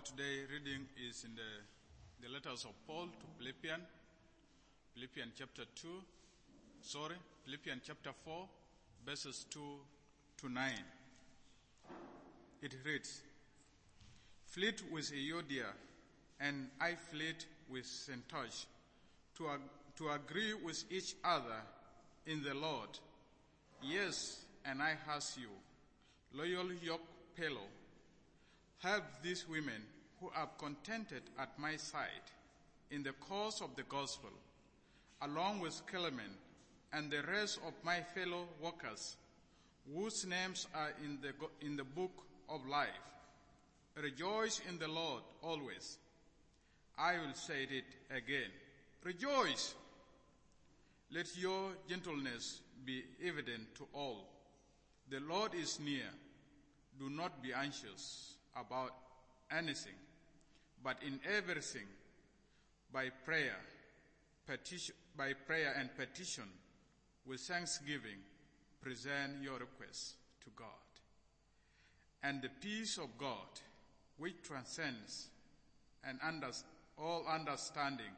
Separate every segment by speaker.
Speaker 1: Our today reading is in the, the letters of Paul to Philippians, Philippians chapter 2, sorry, Philippians chapter 4, verses 2 to 9. It reads, Fleet with Euodia, and I fleet with Syntyche, to, ag- to agree with each other in the Lord. Yes, and I ask you, loyal yoke fellow, help these women who are contented at my side in the cause of the gospel, along with Clement and the rest of my fellow workers, whose names are in the, in the book of life. Rejoice in the Lord always. I will say it again. Rejoice! Let your gentleness be evident to all. The Lord is near. Do not be anxious about anything, but in everything, by prayer, petition, by prayer and petition, with thanksgiving, present your requests to God. And the peace of God, which transcends and under, all understanding,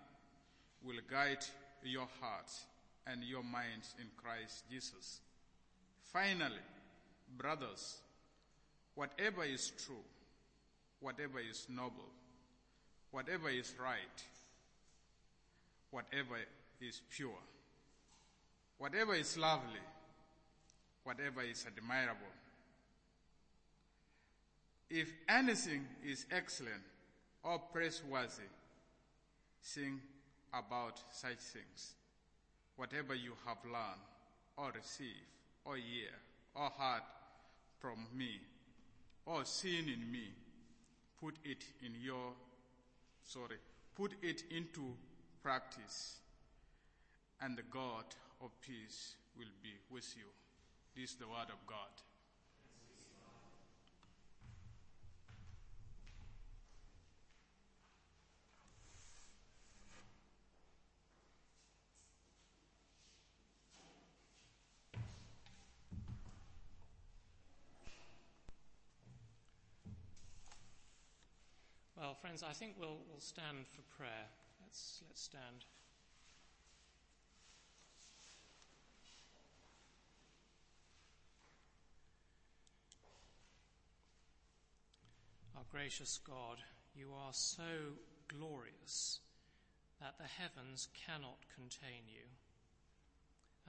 Speaker 1: will guide your hearts and your minds in Christ Jesus. Finally, brothers, whatever is true, whatever is noble, whatever is right, whatever is pure, whatever is lovely, whatever is admirable, if anything is excellent or praiseworthy, sing about such things. Whatever you have learned or received or hear or heard from me or seen in me, put it in your, sorry, put it into practice and the God of peace will be with you. This is the word of God.
Speaker 2: Well, friends, I think we'll, we'll stand for prayer. Let's, let's stand. Our gracious God, you are so glorious that the heavens cannot contain you.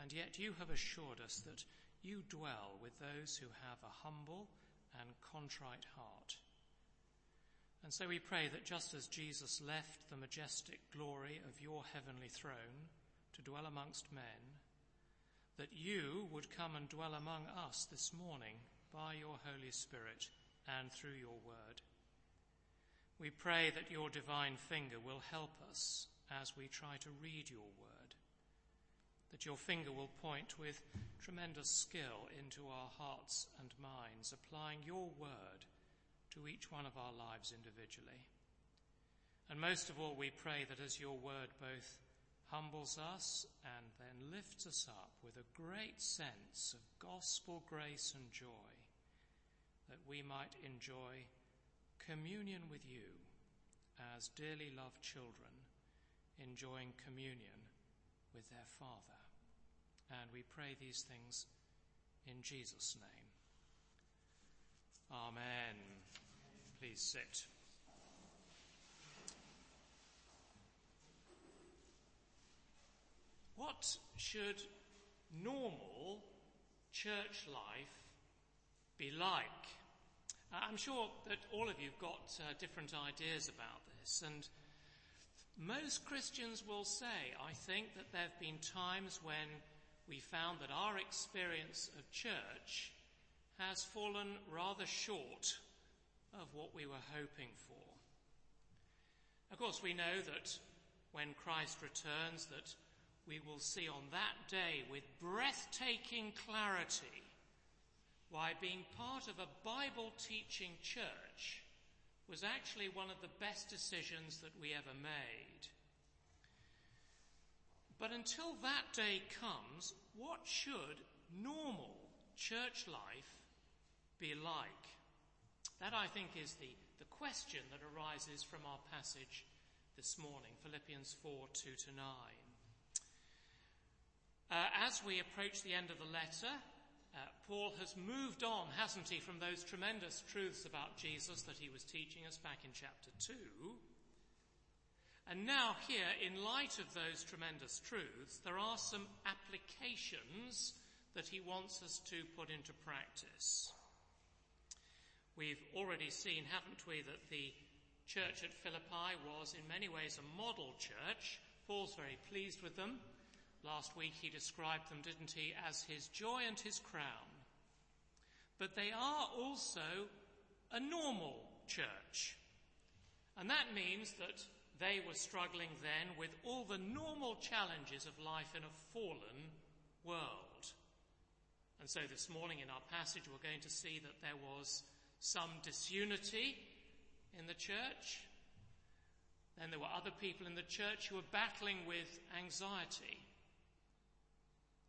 Speaker 2: And yet you have assured us that you dwell with those who have a humble and contrite heart. And so we pray that just as Jesus left the majestic glory of your heavenly throne to dwell amongst men, that you would come and dwell among us this morning by your Holy Spirit and through your word. We pray that your divine finger will help us as we try to read your word, that your finger will point with tremendous skill into our hearts and minds, applying your word to each one of our lives individually. And most of all, we pray that as your word both humbles us and then lifts us up with a great sense of gospel grace and joy, that we might enjoy communion with you as dearly loved children enjoying communion with their Father. And we pray these things in Jesus' name. Amen. Please sit. What should normal church life be like? Uh, I'm sure that all of you have got uh, different ideas about this, and most Christians will say, I think, that there have been times when we found that our experience of church has fallen rather short of what we were hoping for. Of course, we know that when Christ returns that we will see on that day with breathtaking clarity why being part of a Bible teaching church was actually one of the best decisions that we ever made. But until that day comes, what should normal church life be like? That, I think, is the, the question that arises from our passage this morning, Philippians 4 2 to 9. Uh, as we approach the end of the letter, uh, Paul has moved on, hasn't he, from those tremendous truths about Jesus that he was teaching us back in chapter 2. And now, here, in light of those tremendous truths, there are some applications that he wants us to put into practice. We've already seen, haven't we, that the church at Philippi was in many ways a model church. Paul's very pleased with them. Last week he described them, didn't he, as his joy and his crown. But they are also a normal church. And that means that they were struggling then with all the normal challenges of life in a fallen world. And so this morning in our passage, we're going to see that there was some disunity in the church. Then there were other people in the church who were battling with anxiety.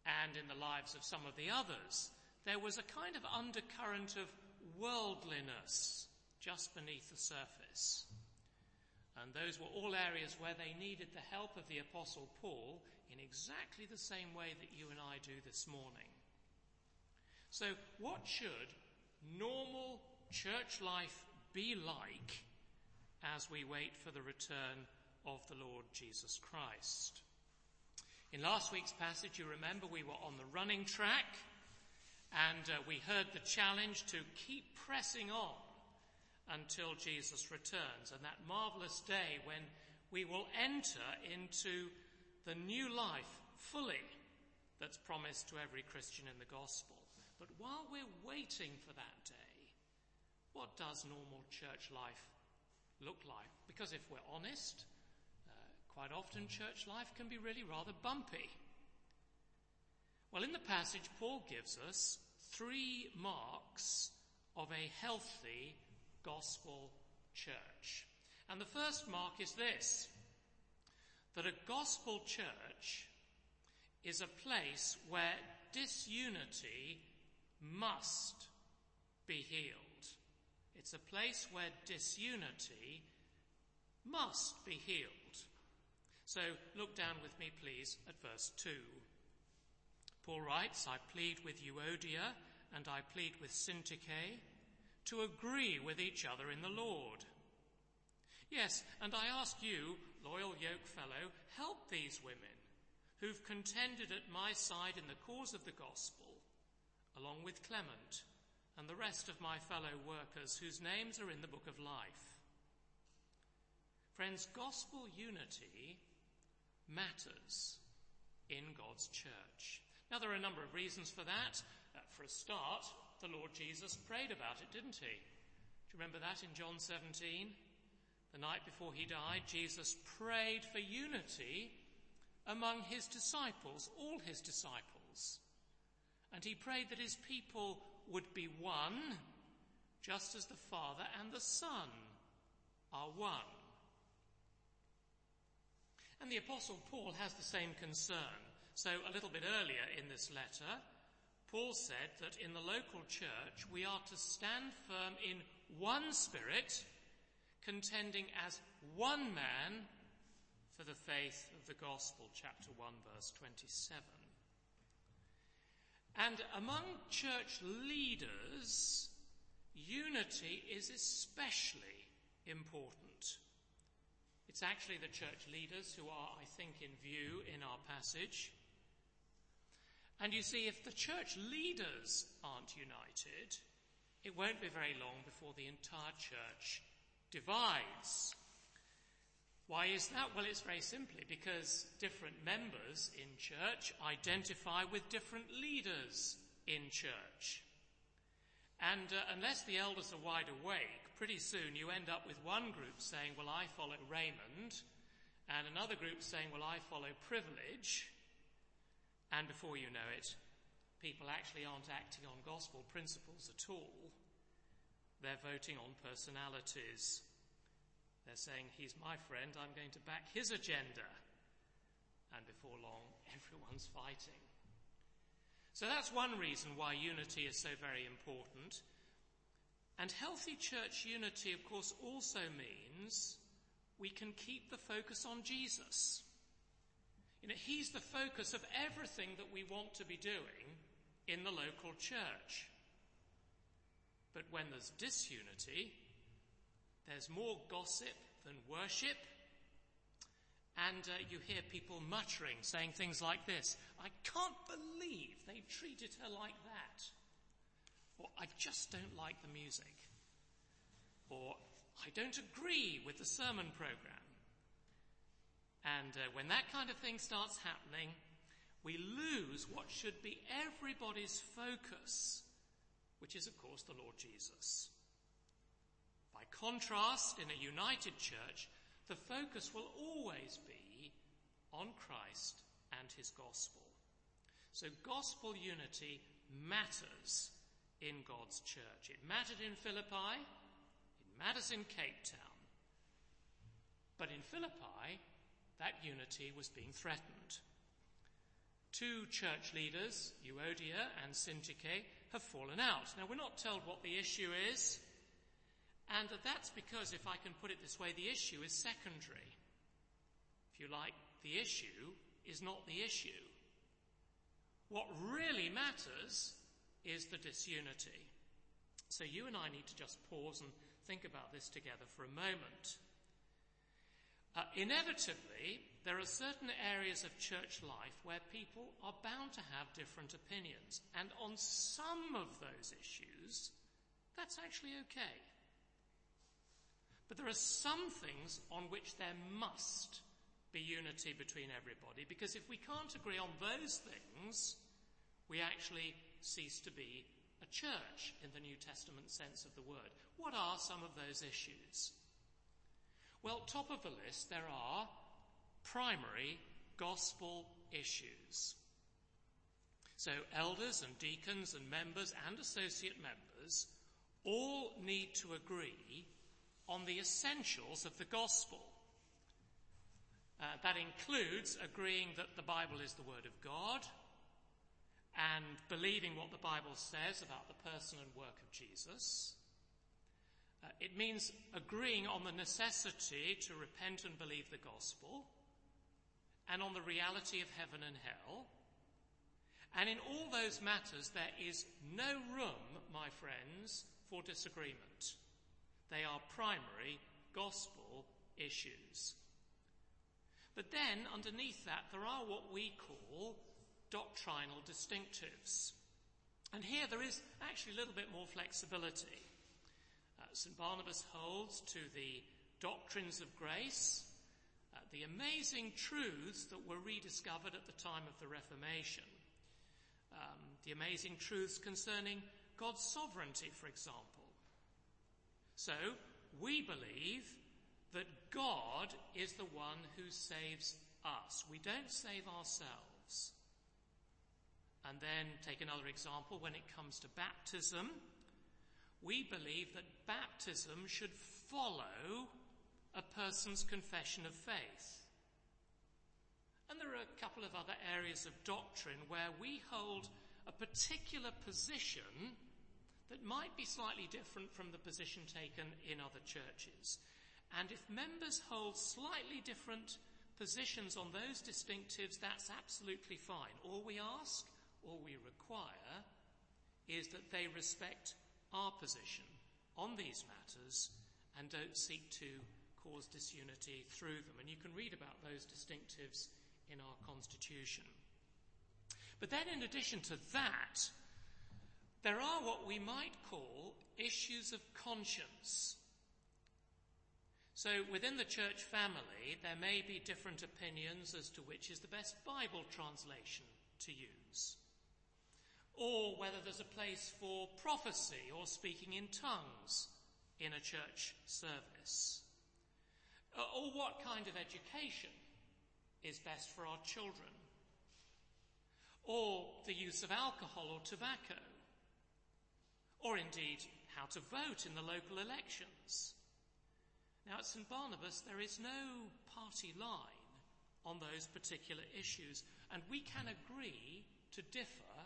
Speaker 2: And in the lives of some of the others, there was a kind of undercurrent of worldliness just beneath the surface. And those were all areas where they needed the help of the Apostle Paul in exactly the same way that you and I do this morning. So, what should normal church life be like as we wait for the return of the Lord Jesus Christ? In last week's passage, you remember we were on the running track and uh, we heard the challenge to keep pressing on until Jesus returns and that marvelous day when we will enter into the new life fully that's promised to every Christian in the gospel. But while we're waiting for that day, what does normal church life look like? Because if we're honest, uh, quite often church life can be really rather bumpy. Well, in the passage, Paul gives us three marks of a healthy gospel church. And the first mark is this that a gospel church is a place where disunity must be healed. It's a place where disunity must be healed. So look down with me, please, at verse 2. Paul writes, I plead with Euodia and I plead with Syntyche to agree with each other in the Lord. Yes, and I ask you, loyal yoke fellow, help these women who've contended at my side in the cause of the gospel, along with Clement and the rest of my fellow workers whose names are in the book of life. Friends, gospel unity matters in God's church. Now, there are a number of reasons for that. Uh, for a start, the Lord Jesus prayed about it, didn't he? Do you remember that in John 17? The night before he died, Jesus prayed for unity among his disciples, all his disciples. And he prayed that his people would be one, just as the Father and the Son are one. And the Apostle Paul has the same concern. So, a little bit earlier in this letter, Paul said that in the local church we are to stand firm in one spirit, contending as one man for the faith of the gospel, chapter 1, verse 27. And among church leaders, unity is especially important. It's actually the church leaders who are, I think, in view in our passage. And you see, if the church leaders aren't united, it won't be very long before the entire church divides. Why is that? Well, it's very simply because different members in church identify with different leaders in church. And uh, unless the elders are wide awake, pretty soon you end up with one group saying, well, I follow Raymond, and another group saying, well, I follow privilege. And before you know it, people actually aren't acting on gospel principles at all. They're voting on personalities. They're saying, he's my friend, I'm going to back his agenda. And before long, everyone's fighting. So that's one reason why unity is so very important. And healthy church unity, of course, also means we can keep the focus on Jesus. You know, He's the focus of everything that we want to be doing in the local church. But when there's disunity, there's more gossip than worship. And uh, you hear people muttering, saying things like this I can't believe they treated her like that. Or I just don't like the music. Or I don't agree with the sermon program. And uh, when that kind of thing starts happening, we lose what should be everybody's focus, which is, of course, the Lord Jesus. Contrast, in a united church, the focus will always be on Christ and his gospel. So gospel unity matters in God's church. It mattered in Philippi, it matters in Cape Town. But in Philippi, that unity was being threatened. Two church leaders, Euodia and Syntyche, have fallen out. Now we're not told what the issue is, and that's because, if I can put it this way, the issue is secondary. If you like, the issue is not the issue. What really matters is the disunity. So you and I need to just pause and think about this together for a moment. Uh, inevitably, there are certain areas of church life where people are bound to have different opinions. And on some of those issues, that's actually okay. But there are some things on which there must be unity between everybody, because if we can't agree on those things, we actually cease to be a church in the New Testament sense of the word. What are some of those issues? Well, top of the list, there are primary gospel issues. So, elders and deacons and members and associate members all need to agree on the essentials of the gospel. Uh, that includes agreeing that the Bible is the Word of God and believing what the Bible says about the person and work of Jesus. Uh, it means agreeing on the necessity to repent and believe the gospel and on the reality of heaven and hell. And in all those matters, there is no room, my friends, for disagreement. They are primary gospel issues. But then, underneath that, there are what we call doctrinal distinctives. And here there is actually a little bit more flexibility. Uh, St. Barnabas holds to the doctrines of grace, uh, the amazing truths that were rediscovered at the time of the Reformation. Um, the amazing truths concerning God's sovereignty, for example. So, we believe that God is the one who saves us. We don't save ourselves. And then take another example when it comes to baptism. We believe that baptism should follow a person's confession of faith. And there are a couple of other areas of doctrine where we hold a particular position that might be slightly different from the position taken in other churches. And if members hold slightly different positions on those distinctives, that's absolutely fine. All we ask, all we require, is that they respect our position on these matters and don't seek to cause disunity through them. And you can read about those distinctives in our constitution. But then in addition to that, there are what we might call issues of conscience. So within the church family, there may be different opinions as to which is the best Bible translation to use. Or whether there's a place for prophecy or speaking in tongues in a church service. Uh, or what kind of education is best for our children. Or the use of alcohol or tobacco or indeed how to vote in the local elections. Now, at St. Barnabas, there is no party line on those particular issues, and we can agree to differ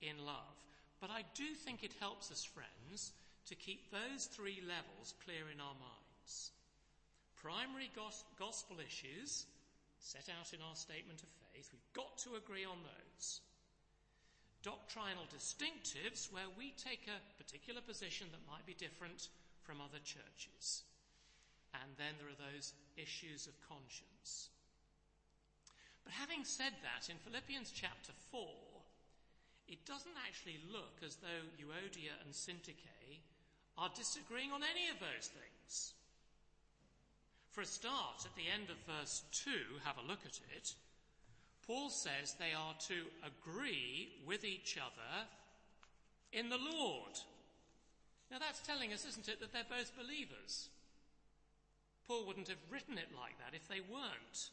Speaker 2: in love. But I do think it helps us, friends, to keep those three levels clear in our minds. Primary gospel issues set out in our statement of faith, we've got to agree on those. Doctrinal distinctives, where we take a particular position that might be different from other churches. And then there are those issues of conscience. But having said that, in Philippians chapter 4, it doesn't actually look as though Euodia and Syntyche are disagreeing on any of those things. For a start, at the end of verse 2, have a look at it, Paul says they are to agree with each other in the Lord. Now that's telling us, isn't it, that they're both believers. Paul wouldn't have written it like that if they weren't.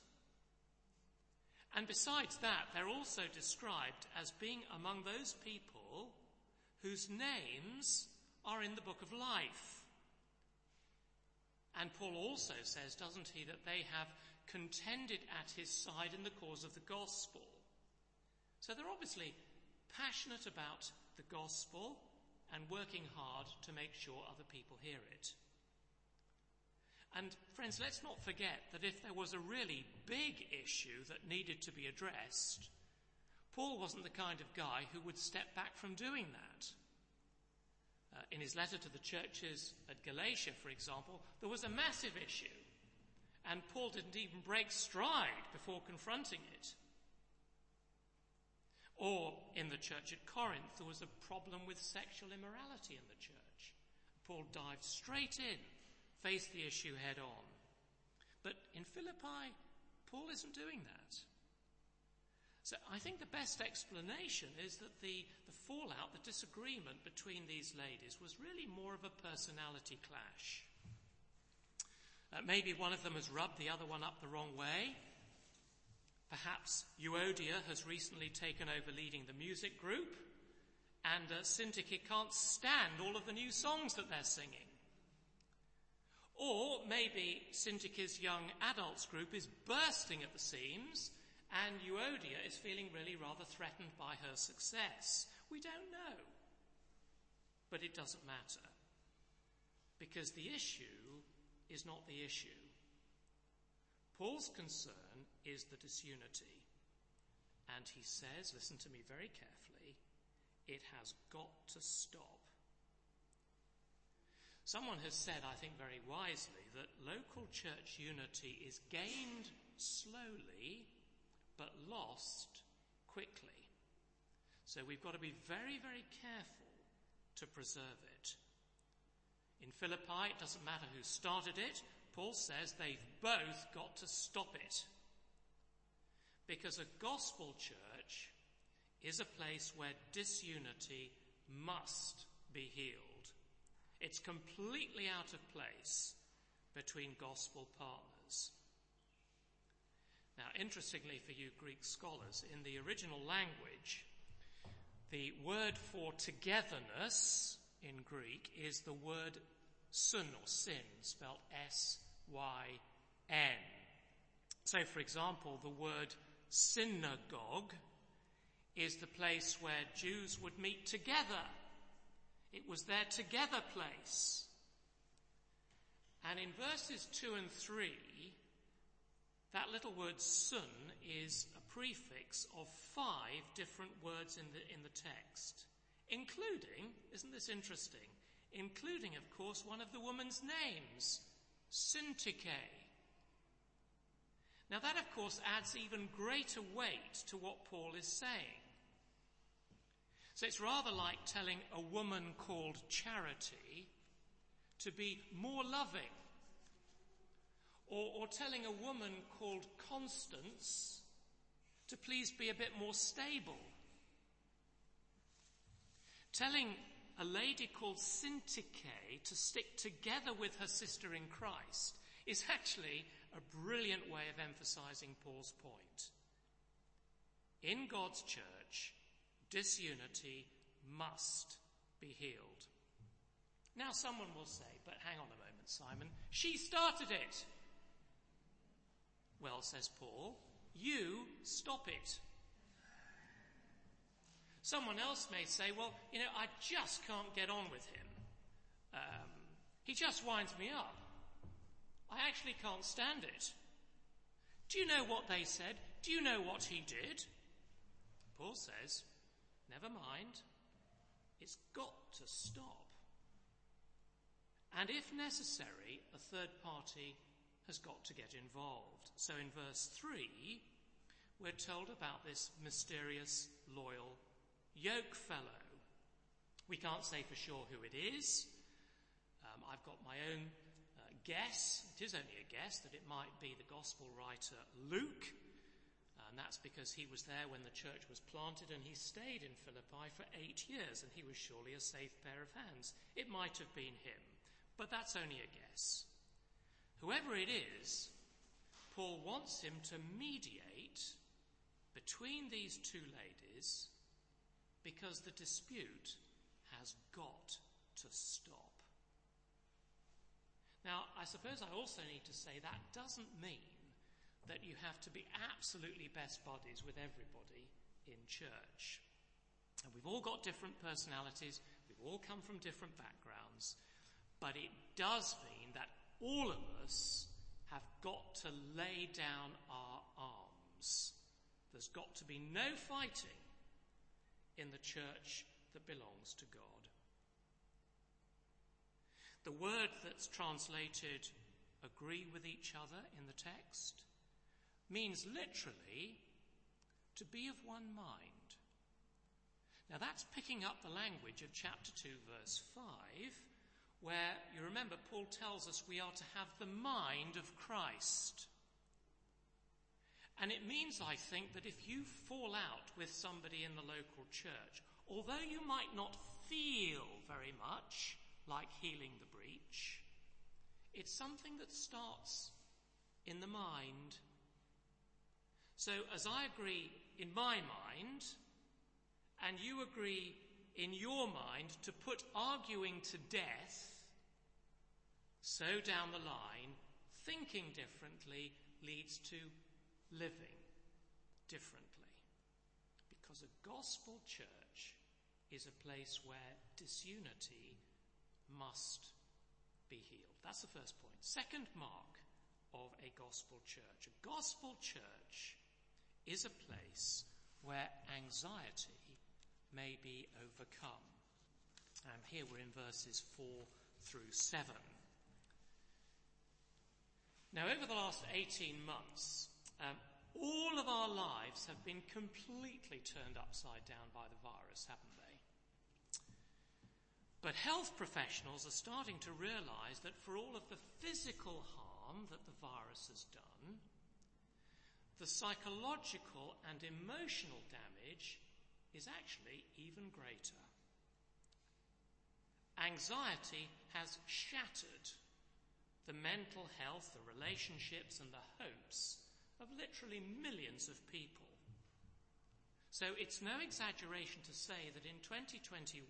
Speaker 2: And besides that, they're also described as being among those people whose names are in the book of life. And Paul also says, doesn't he, that they have contended at his side in the cause of the gospel. So they're obviously passionate about the gospel and working hard to make sure other people hear it. And friends, let's not forget that if there was a really big issue that needed to be addressed, Paul wasn't the kind of guy who would step back from doing that. Uh, in his letter to the churches at Galatia, for example, there was a massive issue, and Paul didn't even break stride before confronting it. Or in the church at Corinth, there was a problem with sexual immorality in the church. Paul dived straight in faced the issue head on. But in Philippi, Paul isn't doing that. So I think the best explanation is that the, the fallout, the disagreement between these ladies was really more of a personality clash. Uh, maybe one of them has rubbed the other one up the wrong way. Perhaps Euodia has recently taken over leading the music group, and uh, Syntyche can't stand all of the new songs that they're singing. Or maybe Syntyche's young adults group is bursting at the seams and Euodia is feeling really rather threatened by her success. We don't know. But it doesn't matter. Because the issue is not the issue. Paul's concern is the disunity. And he says, listen to me very carefully, it has got to stop. Someone has said, I think very wisely, that local church unity is gained slowly but lost quickly. So we've got to be very, very careful to preserve it. In Philippi, it doesn't matter who started it. Paul says they've both got to stop it. Because a gospel church is a place where disunity must be healed. It's completely out of place between gospel partners. Now, interestingly for you Greek scholars, in the original language, the word for togetherness in Greek is the word sun or sin, spelled S-Y-N. So, for example, the word synagogue is the place where Jews would meet together it was their together place. And in verses 2 and 3, that little word sun is a prefix of five different words in the, in the text, including, isn't this interesting, including, of course, one of the woman's names, Syntyche. Now that, of course, adds even greater weight to what Paul is saying. So it's rather like telling a woman called Charity to be more loving. Or, or telling a woman called Constance to please be a bit more stable. Telling a lady called Syntyche to stick together with her sister in Christ is actually a brilliant way of emphasizing Paul's point. In God's church, disunity must be healed. Now someone will say, but hang on a moment, Simon, she started it. Well, says Paul, you stop it. Someone else may say, well, you know, I just can't get on with him. Um, he just winds me up. I actually can't stand it. Do you know what they said? Do you know what he did? Paul says, Never mind. It's got to stop. And if necessary, a third party has got to get involved. So in verse 3, we're told about this mysterious, loyal yoke fellow. We can't say for sure who it is. Um, I've got my own uh, guess. It is only a guess that it might be the gospel writer Luke. And that's because he was there when the church was planted and he stayed in Philippi for eight years and he was surely a safe pair of hands. It might have been him, but that's only a guess. Whoever it is, Paul wants him to mediate between these two ladies because the dispute has got to stop. Now, I suppose I also need to say that doesn't mean that you have to be absolutely best buddies with everybody in church. And we've all got different personalities, we've all come from different backgrounds, but it does mean all of us have got to lay down our arms. There's got to be no fighting in the church that belongs to God. The word that's translated agree with each other in the text means literally to be of one mind. Now that's picking up the language of chapter 2, verse 5, where you remember Paul tells us we are to have the mind of Christ. And it means, I think, that if you fall out with somebody in the local church, although you might not feel very much like healing the breach, it's something that starts in the mind so, as I agree in my mind, and you agree in your mind to put arguing to death, so down the line, thinking differently leads to living differently. Because a gospel church is a place where disunity must be healed. That's the first point. Second mark of a gospel church. A gospel church is a place where anxiety may be overcome. And here we're in verses 4 through 7. Now, over the last 18 months, um, all of our lives have been completely turned upside down by the virus, haven't they? But health professionals are starting to realize that for all of the physical harm that the virus has done, the psychological and emotional damage is actually even greater. Anxiety has shattered the mental health, the relationships, and the hopes of literally millions of people. So it's no exaggeration to say that in 2021,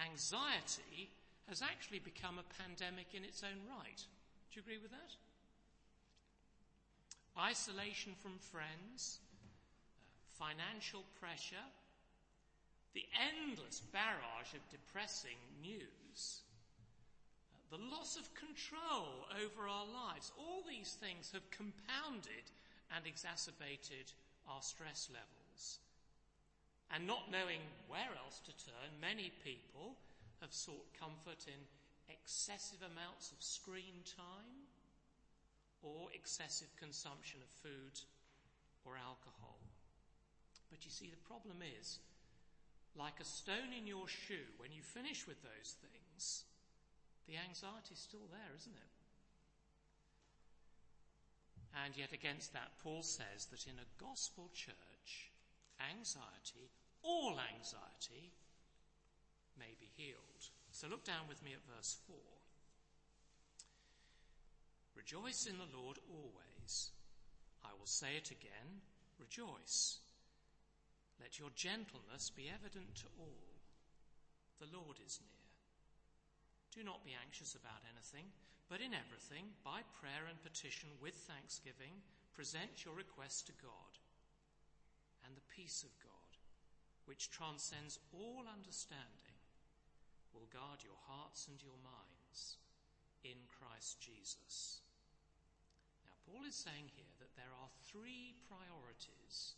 Speaker 2: anxiety has actually become a pandemic in its own right. Do you agree with that? isolation from friends, financial pressure, the endless barrage of depressing news, the loss of control over our lives, all these things have compounded and exacerbated our stress levels. And not knowing where else to turn, many people have sought comfort in excessive amounts of screen time, or excessive consumption of food or alcohol. But you see, the problem is, like a stone in your shoe, when you finish with those things, the anxiety is still there, isn't it? And yet, against that, Paul says that in a gospel church, anxiety, all anxiety, may be healed. So look down with me at verse 4. Rejoice in the Lord always. I will say it again, rejoice. Let your gentleness be evident to all. The Lord is near. Do not be anxious about anything, but in everything, by prayer and petition with thanksgiving, present your requests to God. And the peace of God, which transcends all understanding, will guard your hearts and your minds in Christ Jesus. Now, Paul is saying here that there are three priorities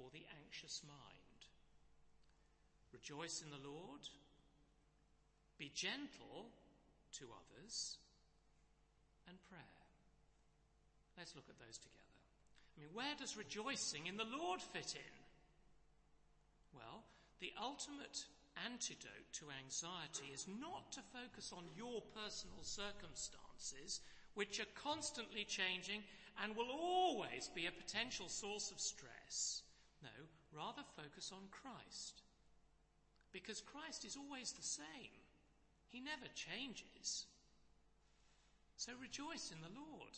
Speaker 2: for the anxious mind rejoice in the Lord, be gentle to others, and prayer. Let's look at those together. I mean, where does rejoicing in the Lord fit in? Well, the ultimate antidote to anxiety is not to focus on your personal circumstances, which are constantly changing and will always be a potential source of stress. No, rather focus on Christ. Because Christ is always the same. He never changes. So rejoice in the Lord.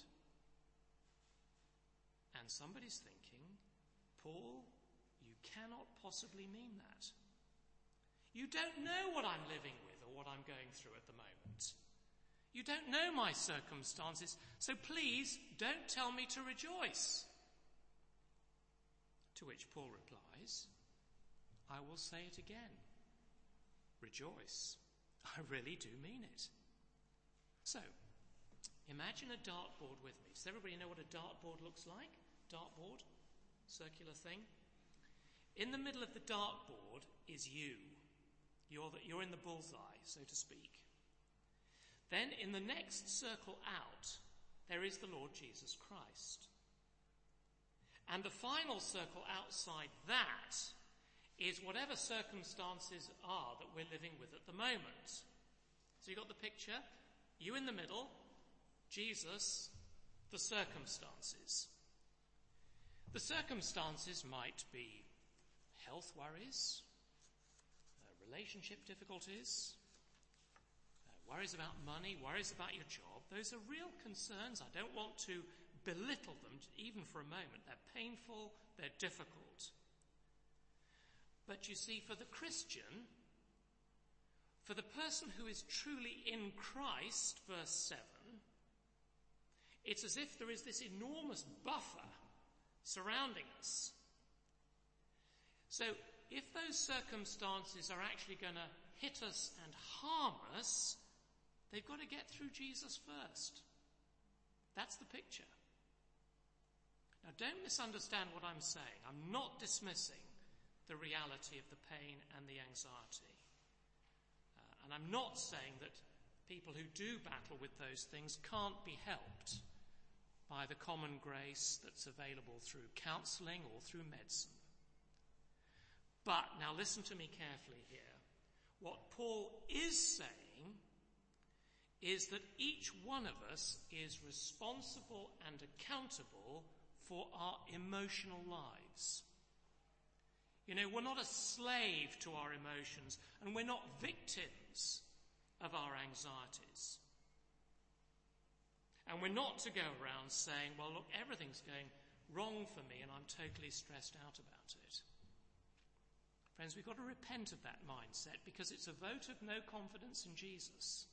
Speaker 2: And somebody's thinking, Paul, you cannot possibly mean that. You don't know what I'm living with or what I'm going through at the moment. You don't know my circumstances, so please don't tell me to rejoice. To which Paul replies, I will say it again. Rejoice. I really do mean it. So, imagine a dartboard with me. Does everybody know what a dartboard looks like? Dartboard? Circular thing? In the middle of the dartboard is you. You're, the, you're in the bullseye, so to speak. Then in the next circle out, there is the Lord Jesus Christ. And the final circle outside that is whatever circumstances are that we're living with at the moment. So you've got the picture, you in the middle, Jesus, the circumstances. The circumstances might be health worries, relationship difficulties, uh, worries about money, worries about your job. Those are real concerns. I don't want to belittle them even for a moment. They're painful, they're difficult. But you see, for the Christian, for the person who is truly in Christ, verse 7, it's as if there is this enormous buffer surrounding us. So if those circumstances are actually going to hit us and harm us, they've got to get through Jesus first. That's the picture. Now, don't misunderstand what I'm saying. I'm not dismissing the reality of the pain and the anxiety. Uh, and I'm not saying that people who do battle with those things can't be helped by the common grace that's available through counseling or through medicine. But now listen to me carefully here. What Paul is saying is that each one of us is responsible and accountable for our emotional lives. You know, we're not a slave to our emotions and we're not victims of our anxieties. And we're not to go around saying, well, look, everything's going wrong for me and I'm totally stressed out about it. Friends, we've got to repent of that mindset because it's a vote of no confidence in Jesus.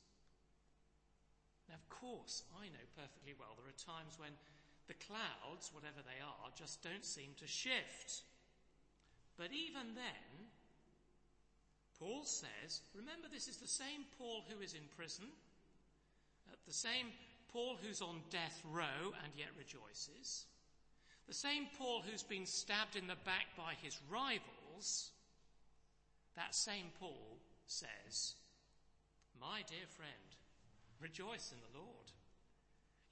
Speaker 2: Now, of course, I know perfectly well there are times when the clouds, whatever they are, just don't seem to shift. But even then, Paul says, remember this is the same Paul who is in prison, uh, the same Paul who's on death row and yet rejoices, the same Paul who's been stabbed in the back by his rivals, that same Paul says, My dear friend, rejoice in the Lord.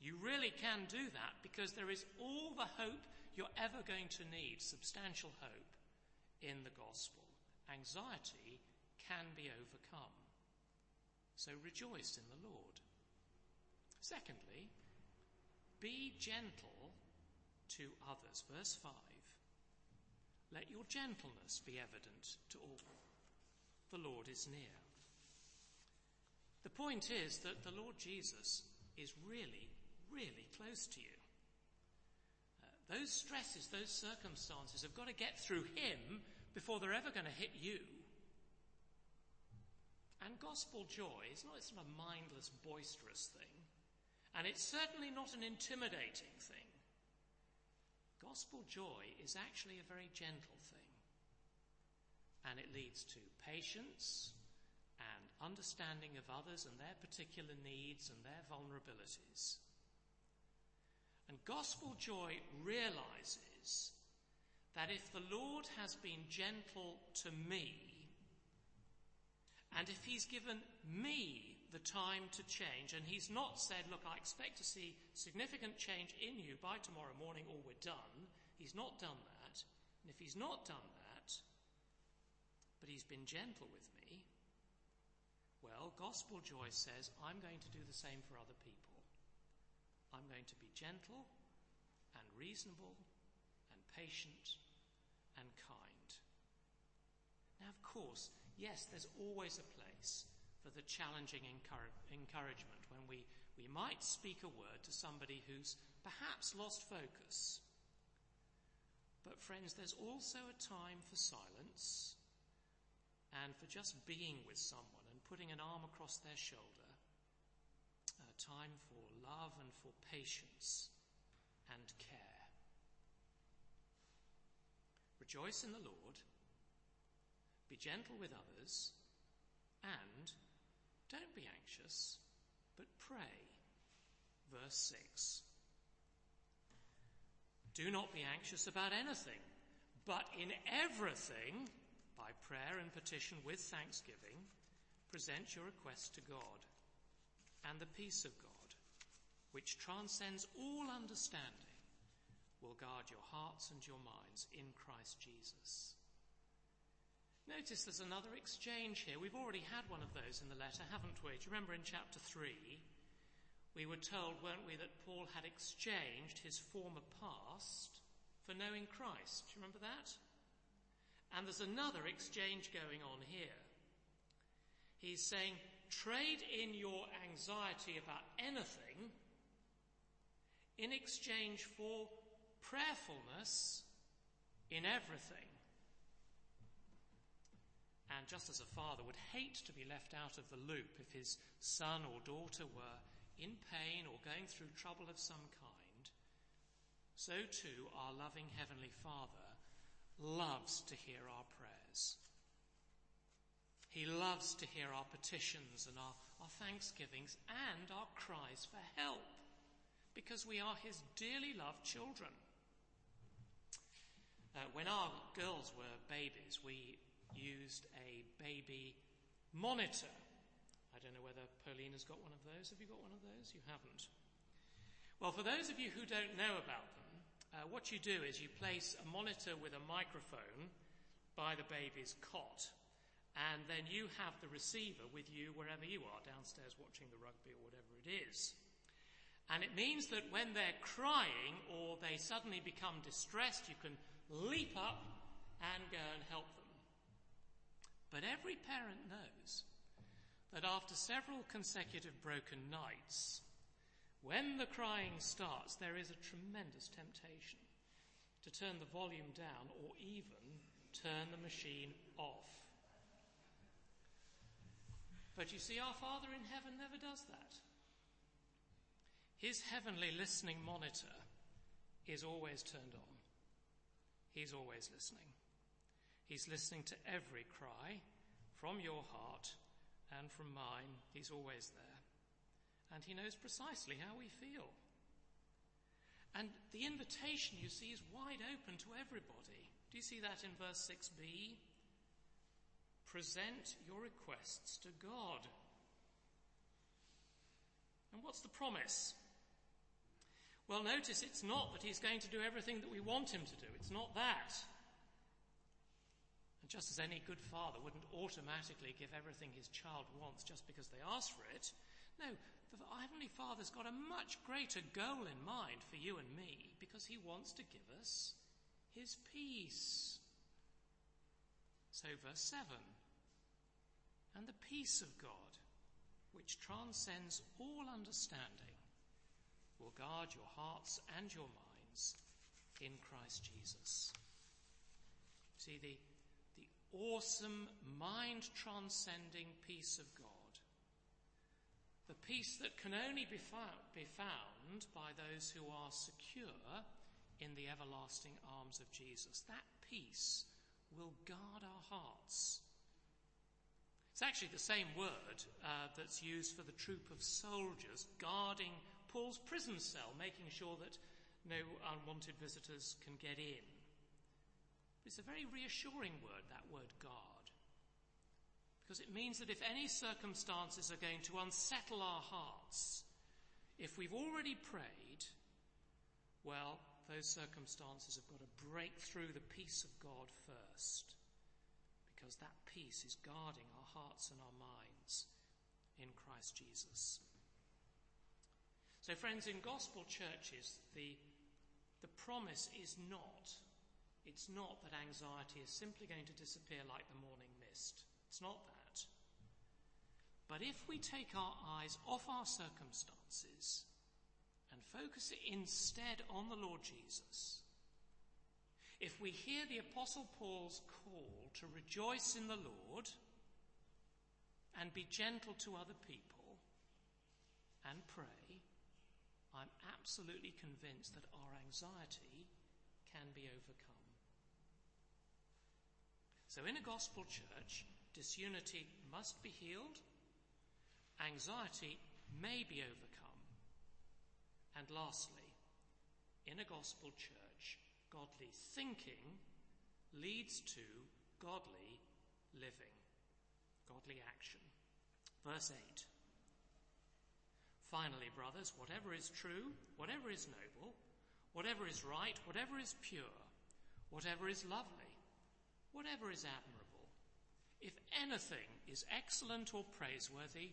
Speaker 2: You really can do that because there is all the hope you're ever going to need, substantial hope in the gospel. Anxiety can be overcome. So rejoice in the Lord. Secondly, be gentle to others. Verse 5. Let your gentleness be evident to all the Lord is near. The point is that the Lord Jesus is really, really close to you. Uh, those stresses, those circumstances have got to get through Him before they're ever going to hit you. And gospel joy is not a sort of mindless, boisterous thing. And it's certainly not an intimidating thing. Gospel joy is actually a very gentle thing and it leads to patience and understanding of others and their particular needs and their vulnerabilities. And gospel joy realizes that if the Lord has been gentle to me, and if He's given me the time to change, and He's not said, Look, I expect to see significant change in you by tomorrow morning or we're done, He's not done that. And if He's not done that, but He's been gentle with me, well, gospel joy says, I'm going to do the same for other people. I'm going to be gentle and reasonable and patient and kind. Now, of course, yes, there's always a place for the challenging encouragement when we, we might speak a word to somebody who's perhaps lost focus. But, friends, there's also a time for silence and for just being with someone and putting an arm across their shoulder. Time for love and for patience and care. Rejoice in the Lord, be gentle with others, and don't be anxious, but pray. Verse 6. Do not be anxious about anything, but in everything, by prayer and petition with thanksgiving, present your requests to God, and the peace of God which transcends all understanding, will guard your hearts and your minds in Christ Jesus. Notice there's another exchange here. We've already had one of those in the letter, haven't we? Do you remember in chapter 3? We were told, weren't we, that Paul had exchanged his former past for knowing Christ. Do you remember that? And there's another exchange going on here. He's saying, trade in your anxiety about anything in exchange for prayerfulness in everything. And just as a father would hate to be left out of the loop if his son or daughter were in pain or going through trouble of some kind, so too our loving Heavenly Father loves to hear our prayers. He loves to hear our petitions and our, our thanksgivings and our cries for help because we are his dearly loved children. Uh, when our girls were babies, we used a baby monitor. I don't know whether Paulina's got one of those. Have you got one of those? You haven't. Well, for those of you who don't know about them, uh, what you do is you place a monitor with a microphone by the baby's cot, and then you have the receiver with you wherever you are, downstairs watching the rugby or whatever it is. And it means that when they're crying or they suddenly become distressed, you can leap up and go and help them. But every parent knows that after several consecutive broken nights, when the crying starts, there is a tremendous temptation to turn the volume down or even turn the machine off. But you see, our Father in heaven never does that. His heavenly listening monitor is always turned on. He's always listening. He's listening to every cry from your heart and from mine. He's always there. And he knows precisely how we feel. And the invitation, you see, is wide open to everybody. Do you see that in verse 6b? Present your requests to God. And what's the promise? Well, notice it's not that he's going to do everything that we want him to do. It's not that. And just as any good father wouldn't automatically give everything his child wants just because they ask for it, no, the Heavenly Father's got a much greater goal in mind for you and me because he wants to give us his peace. So, verse 7 And the peace of God, which transcends all understanding, will guard your hearts and your minds in Christ Jesus. See, the, the awesome, mind transcending peace of God, the peace that can only be found, be found by those who are secure in the everlasting arms of Jesus, that peace will guard our hearts. It's actually the same word uh, that's used for the troop of soldiers guarding Paul's prison cell, making sure that no unwanted visitors can get in. It's a very reassuring word, that word guard. Because it means that if any circumstances are going to unsettle our hearts, if we've already prayed, well, those circumstances have got to break through the peace of God first because that peace is guarding our hearts and our minds in Christ Jesus. So, friends, in gospel churches, the, the promise is not, it's not that anxiety is simply going to disappear like the morning mist. It's not that. But if we take our eyes off our circumstances and focus instead on the Lord Jesus, if we hear the Apostle Paul's call to rejoice in the Lord and be gentle to other people and pray, I'm absolutely convinced that our anxiety can be overcome. So, in a gospel church, disunity must be healed, anxiety may be overcome, and lastly, in a gospel church, godly thinking leads to godly living, godly action. Verse 8. Finally, brothers, whatever is true, whatever is noble, whatever is right, whatever is pure, whatever is lovely, whatever is admirable, if anything is excellent or praiseworthy,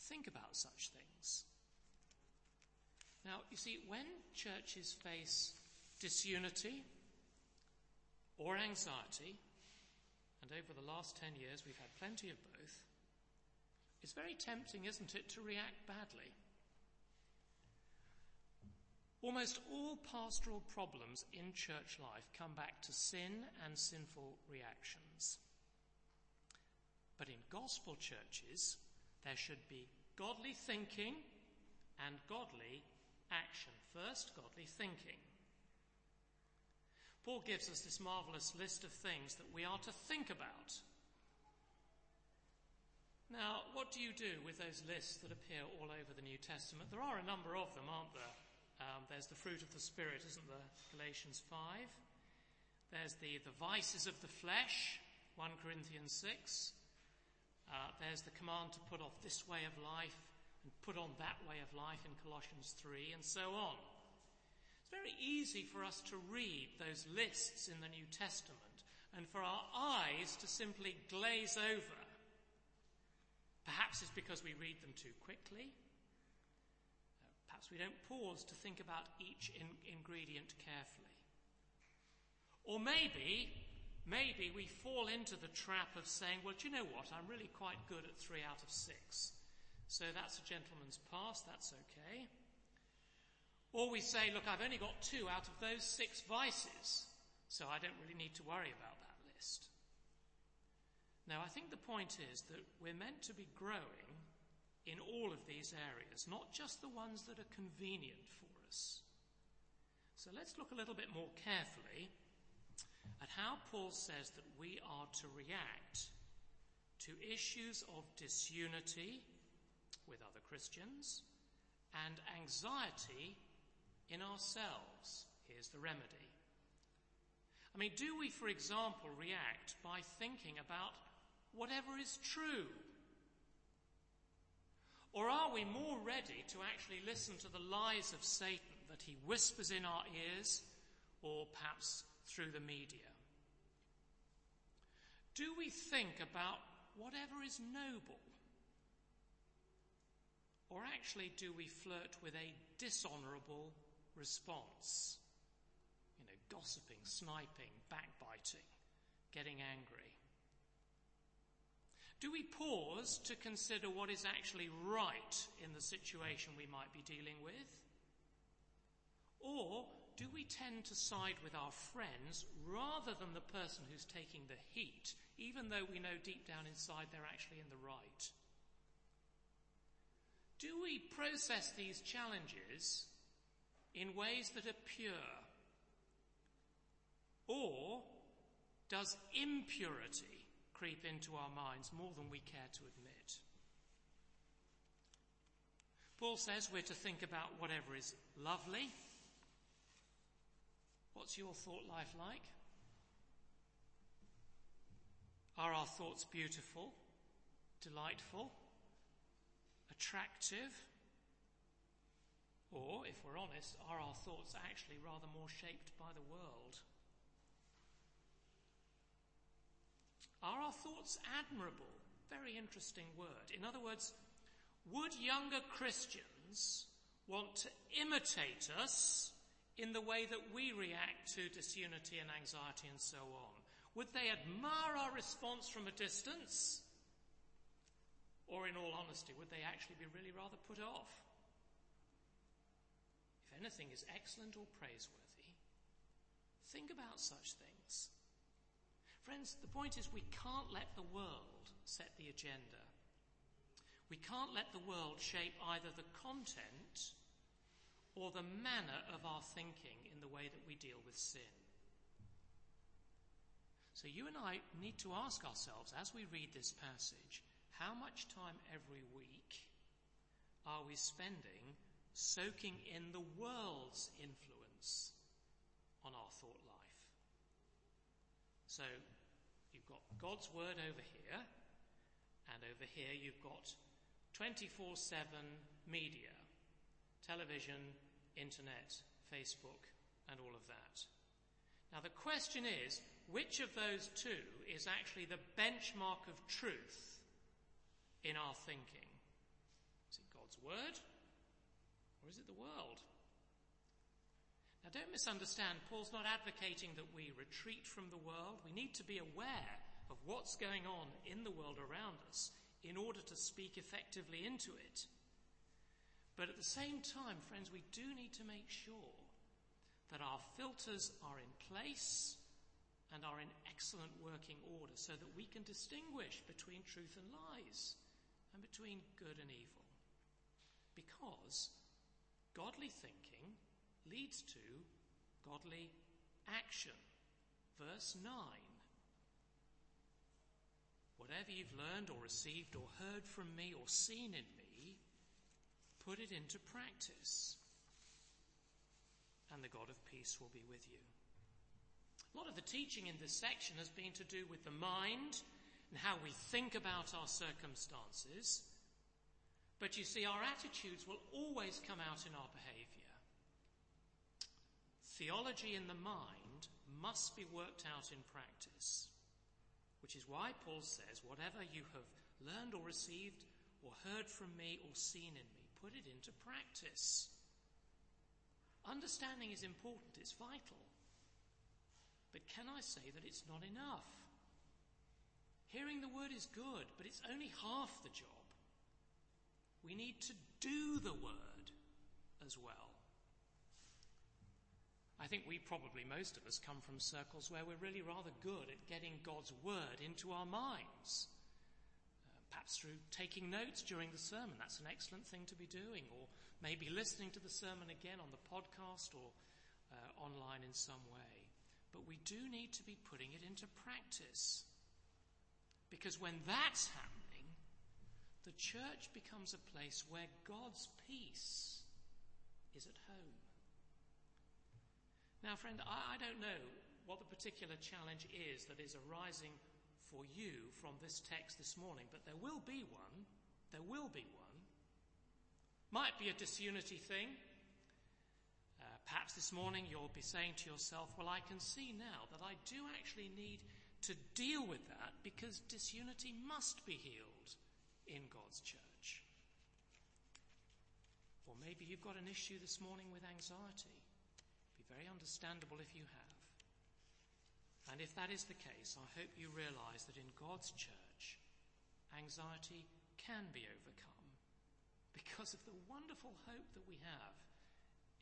Speaker 2: think about such things. Now, you see, when churches face disunity or anxiety, and over the last 10 years we've had plenty of both, it's very tempting, isn't it, to react badly. Almost all pastoral problems in church life come back to sin and sinful reactions. But in gospel churches, there should be godly thinking and godly action. First, godly thinking. Paul gives us this marvelous list of things that we are to think about. Now, what do you do with those lists that appear all over the New Testament? There are a number of them, aren't there? Um, there's the fruit of the Spirit, isn't there? Galatians 5. There's the, the vices of the flesh, 1 Corinthians 6. Uh, there's the command to put off this way of life and put on that way of life in Colossians 3, and so on. Very easy for us to read those lists in the New Testament and for our eyes to simply glaze over. Perhaps it's because we read them too quickly. Perhaps we don't pause to think about each in- ingredient carefully. Or maybe, maybe we fall into the trap of saying, well, do you know what? I'm really quite good at three out of six. So that's a gentleman's pass, that's okay. Or we say, look, I've only got two out of those six vices, so I don't really need to worry about that list. Now, I think the point is that we're meant to be growing in all of these areas, not just the ones that are convenient for us. So let's look a little bit more carefully at how Paul says that we are to react to issues of disunity with other Christians and anxiety in ourselves. Here's the remedy. I mean, do we, for example, react by thinking about whatever is true? Or are we more ready to actually listen to the lies of Satan that he whispers in our ears or perhaps through the media? Do we think about whatever is noble? Or actually, do we flirt with a dishonourable response. You know, gossiping, sniping, backbiting, getting angry. Do we pause to consider what is actually right in the situation we might be dealing with? Or do we tend to side with our friends rather than the person who's taking the heat, even though we know deep down inside they're actually in the right? Do we process these challenges in ways that are pure? Or does impurity creep into our minds more than we care to admit. Paul says we're to think about whatever is lovely. What's your thought life like? Are our thoughts beautiful, delightful, attractive? Or, if we're honest, are our thoughts actually rather more shaped by the world? Are our thoughts admirable? Very interesting word. In other words, would younger Christians want to imitate us in the way that we react to disunity and anxiety and so on? Would they admire our response from a distance? Or, in all honesty, would they actually be really rather put off? Anything is excellent or praiseworthy, think about such things. Friends, the point is we can't let the world set the agenda. We can't let the world shape either the content or the manner of our thinking in the way that we deal with sin. So you and I need to ask ourselves as we read this passage, how much time every week are we spending soaking in the world's influence on our thought life? So you've got God's word over here, and over here you've got 24 7 media television, internet, Facebook, and all of that. Now, the question is which of those two is actually the benchmark of truth in our thinking? Is it God's Word or is it the world? Now, don't misunderstand, Paul's not advocating that we retreat from the world. We need to be aware of what's going on in the world around us in order to speak effectively into it. But at the same time, friends, we do need to make sure that our filters are in place and are in excellent working order so that we can distinguish between truth and lies and between good and evil. Because godly thinking leads to godly action. Verse 9. Whatever you've learned or received or heard from me or seen in me, put it into practice. And the God of peace will be with you. A lot of the teaching in this section has been to do with the mind and how we think about our circumstances. But you see, our attitudes will always come out in our behavior. Theology in the mind must be worked out in practice, which is why Paul says, Whatever you have learned or received or heard from me or seen in me, put it into practice. Understanding is important, it's vital. But can I say that it's not enough? Hearing the word is good, but it's only half the job. We need to do the word as well. I think we probably, most of us, come from circles where we're really rather good at getting God's word into our minds. Uh, perhaps through taking notes during the sermon, that's an excellent thing to be doing, or maybe listening to the sermon again on the podcast or uh, online in some way. But we do need to be putting it into practice. Because when that's happening, the church becomes a place where God's peace is at home. Now, friend, I, I don't know what the particular challenge is that is arising for you from this text this morning, but there will be one. There will be one. Might be a disunity thing. Uh, perhaps this morning you'll be saying to yourself, Well, I can see now that I do actually need to deal with that because disunity must be healed in God's church. Or maybe you've got an issue this morning with anxiety. It'd be very understandable if you have. And if that is the case, I hope you realize that in God's church, anxiety can be overcome because of the wonderful hope that we have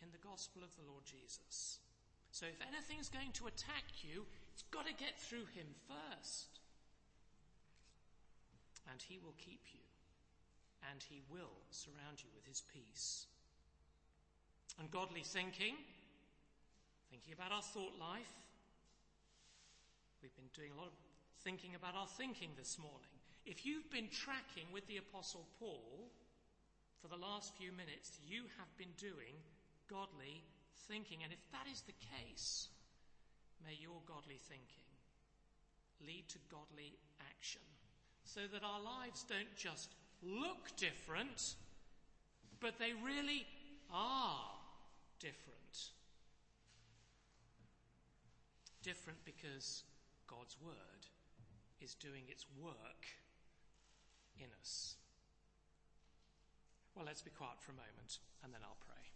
Speaker 2: in the gospel of the Lord Jesus. So if anything's going to attack you, it's got to get through him first. And he will keep you. And he will surround you with his peace. And godly thinking, thinking about our thought life. We've been doing a lot of thinking about our thinking this morning. If you've been tracking with the Apostle Paul for the last few minutes, you have been doing godly thinking. And if that is the case, may your godly thinking lead to godly action so that our lives don't just look different, but they really are different. Different because God's Word is doing its work in us. Well, let's be quiet for a moment and then I'll pray.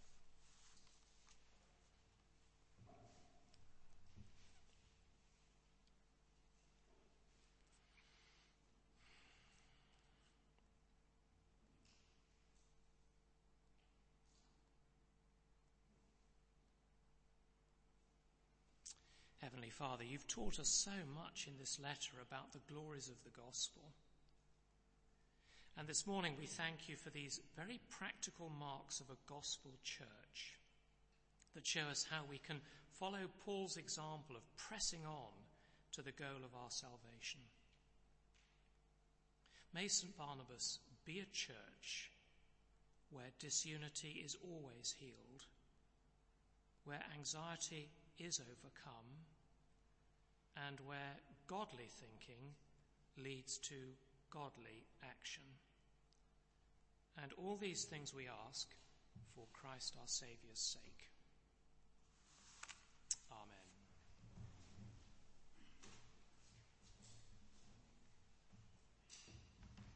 Speaker 2: Heavenly Father, you've taught us so much in this letter about the glories of the gospel. And this morning we thank you for these very practical marks of a gospel church that show us how we can follow Paul's example of pressing on to the goal of our salvation. May St. Barnabas be a church where disunity is always healed, where anxiety is overcome, and where godly thinking leads to godly action. And all these things we ask for Christ our Saviour's sake.